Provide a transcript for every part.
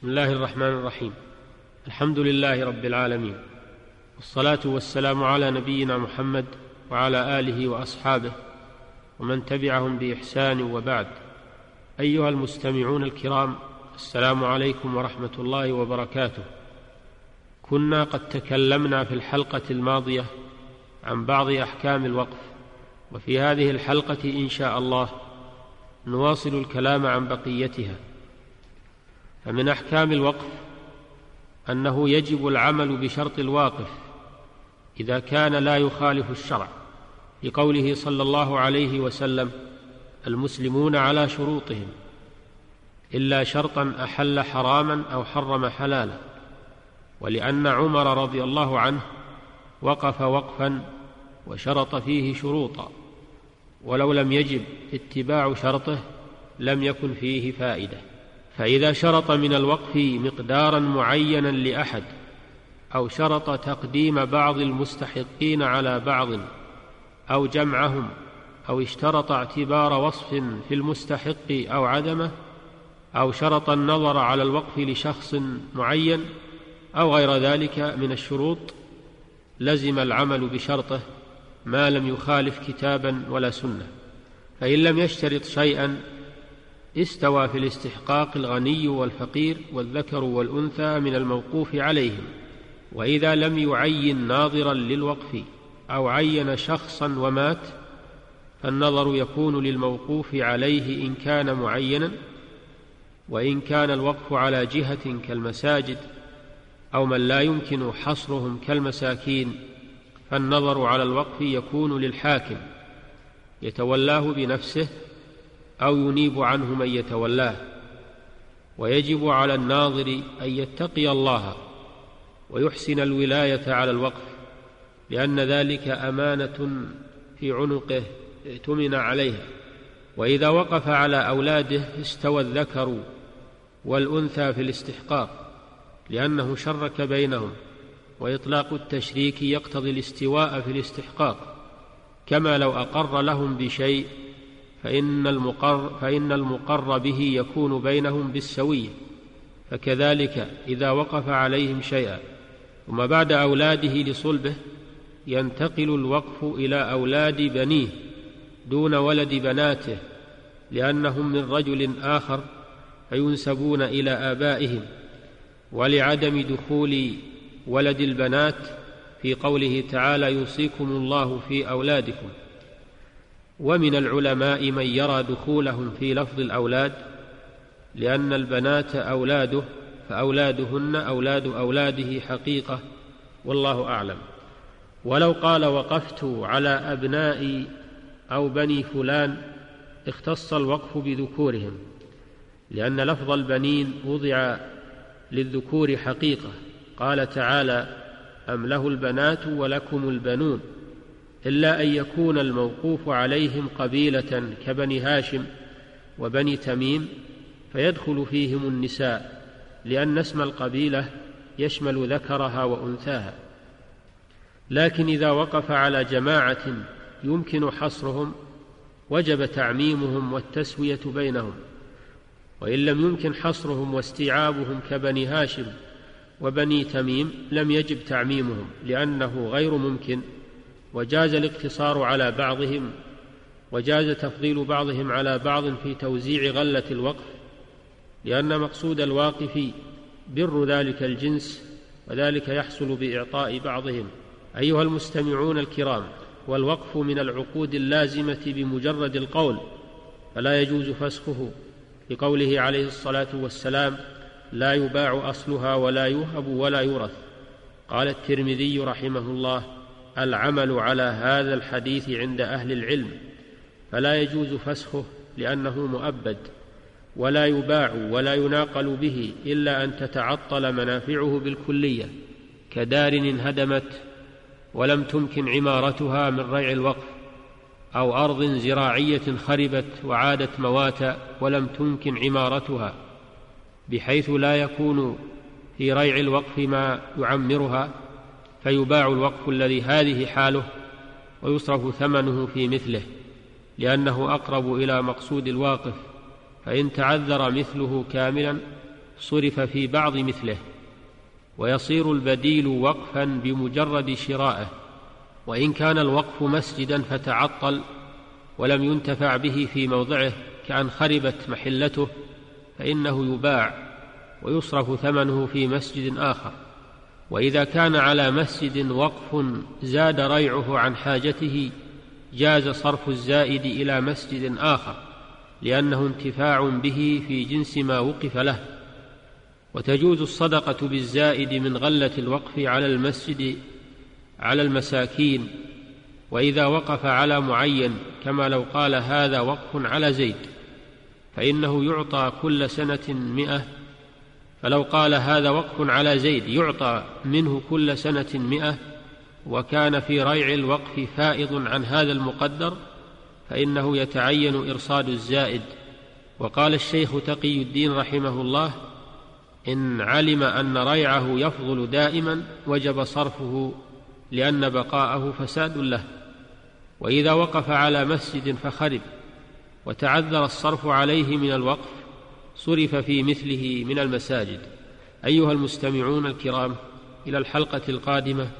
بسم الله الرحمن الرحيم. الحمد لله رب العالمين. والصلاة والسلام على نبينا محمد وعلى آله وأصحابه ومن تبعهم بإحسان وبعد. أيها المستمعون الكرام السلام عليكم ورحمة الله وبركاته. كنا قد تكلمنا في الحلقة الماضية عن بعض أحكام الوقف وفي هذه الحلقة إن شاء الله نواصل الكلام عن بقيتها. فمن أحكام الوقف أنه يجب العمل بشرط الواقف إذا كان لا يخالف الشرع لقوله صلى الله عليه وسلم المسلمون على شروطهم إلا شرطا أحل حراما أو حرم حلالا ولأن عمر رضي الله عنه وقف وقفا وشرط فيه شروطا ولو لم يجب اتباع شرطه لم يكن فيه فائدة فإذا شرط من الوقف مقدارا معينا لأحد أو شرط تقديم بعض المستحقين على بعض أو جمعهم أو اشترط اعتبار وصف في المستحق أو عدمه أو شرط النظر على الوقف لشخص معين أو غير ذلك من الشروط لزم العمل بشرطه ما لم يخالف كتابا ولا سنة. فإن لم يشترط شيئا استوى في الاستحقاق الغني والفقير والذكر والأنثى من الموقوف عليهم وإذا لم يعين ناظرا للوقف أو عين شخصا ومات فالنظر يكون للموقوف عليه إن كان معينا وإن كان الوقف على جهة كالمساجد أو من لا يمكن حصرهم كالمساكين فالنظر على الوقف يكون للحاكم يتولاه بنفسه أو ينيب عنه من يتولاه ويجب على الناظر أن يتقي الله ويحسن الولاية على الوقف لأن ذلك أمانة في عنقه ائتمن عليها. وإذا وقف على أولاده استوى الذكر والأنثى في الاستحقاق لأنه شرك بينهم وإطلاق التشريك يقتضي الاستواء في الاستحقاق كما لو أقر لهم بشيء فإن المقر, فإن المقر به يكون بينهم بالسوية فكذلك إذا وقف عليهم شيئا ثم بعد أولاده لصلبه ينتقل الوقف إلى أولاد بنيه دون ولد بناته لأنهم من رجل آخر فينسبون إلى آبائهم ولعدم دخول ولد البنات في قوله تعالى يوصيكم الله في أولادكم. ومن العلماء من يرى دخولهم في لفظ الأولاد لأن البنات أولاده فأولادهن أولاد أولاده حقيقة والله أعلم. ولو قال وقفت على أبناء أو بني فلان اختص الوقف بذكورهم لأن لفظ البنين وضع للذكور حقيقة. قال تعالى أم له البنات ولكم البنون. إلا أن يكون الموقوف عليهم قبيلة كبني هاشم وبني تميم فيدخل فيهم النساء لأن اسم القبيلة يشمل ذكرها وأنثاها. لكن إذا وقف على جماعة يمكن حصرهم وجب تعميمهم والتسوية بينهم. وإن لم يمكن حصرهم واستيعابهم كبني هاشم وبني تميم لم يجب تعميمهم لأنه غير ممكن. وجاز الاقتصار على بعضهم وجاز تفضيل بعضهم على بعض في توزيع غلة الوقف لأن مقصود الواقف بر ذلك الجنس وذلك يحصل بإعطاء بعضهم. أيها المستمعون الكرام والوقف من العقود اللازمة بمجرد القول فلا يجوز فسخه لقوله عليه الصلاة والسلام لا يباع أصلها ولا يوهب ولا يورث قال الترمذي رحمه الله العمل على هذا الحديث عند أهل العلم فلا يجوز فسخه لأنه مؤبد ولا يباع ولا يناقل به إلا أن تتعطل منافعه بالكلية كدار انهدمت ولم تمكن عمارتها من ريع الوقف أو أرض زراعية خربت وعادت مواتا ولم تمكن عمارتها بحيث لا يكون في ريع الوقف ما يعمرها فيباع الوقف الذي هذه حاله ويصرف ثمنه في مثله لأنه أقرب إلى مقصود الواقف فإن تعذر مثله كاملا صرف في بعض مثله ويصير البديل وقفا بمجرد شرائه وإن كان الوقف مسجدا فتعطل ولم ينتفع به في موضعه كأن خربت محلته فإنه يباع ويصرف ثمنه في مسجد آخر. وإذا كان على مسجد وقف زاد ريعه عن حاجته جاز صرف الزائد إلى مسجد آخر لأنه انتفاع به في جنس ما وقف له. وتجوز الصدقة بالزائد من غلة الوقف على المسجد على المساكين وإذا وقف على معين كما لو قال هذا وقف على زيد فإنه يعطى كل سنة مئة فلو قال هذا وقف على زيد يعطى منه كل سنة مئة وكان في ريع الوقف فائض عن هذا المقدر فإنه يتعين إرصاد الزائد. وقال الشيخ تقي الدين رحمه الله إن علم أن ريعه يفضل دائما وجب صرفه لأن بقاءه فساد له. وإذا وقف على مسجد فخرب وتعذر الصرف عليه من الوقف صرف في مثله من المساجد. أيها المستمعون الكرام إلى الحلقة القادمة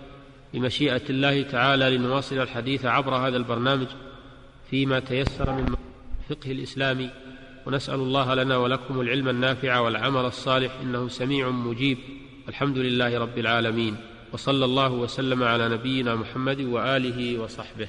بمشيئه الله تعالى لنواصل الحديث عبر هذا البرنامج فيما تيسر من الفقه الاسلامي ونسأل الله لنا ولكم العلم النافع والعمل الصالح إنه سميع مجيب. الحمد لله رب العالمين. وصلى الله وسلم على نبينا محمد وآله وصحبه.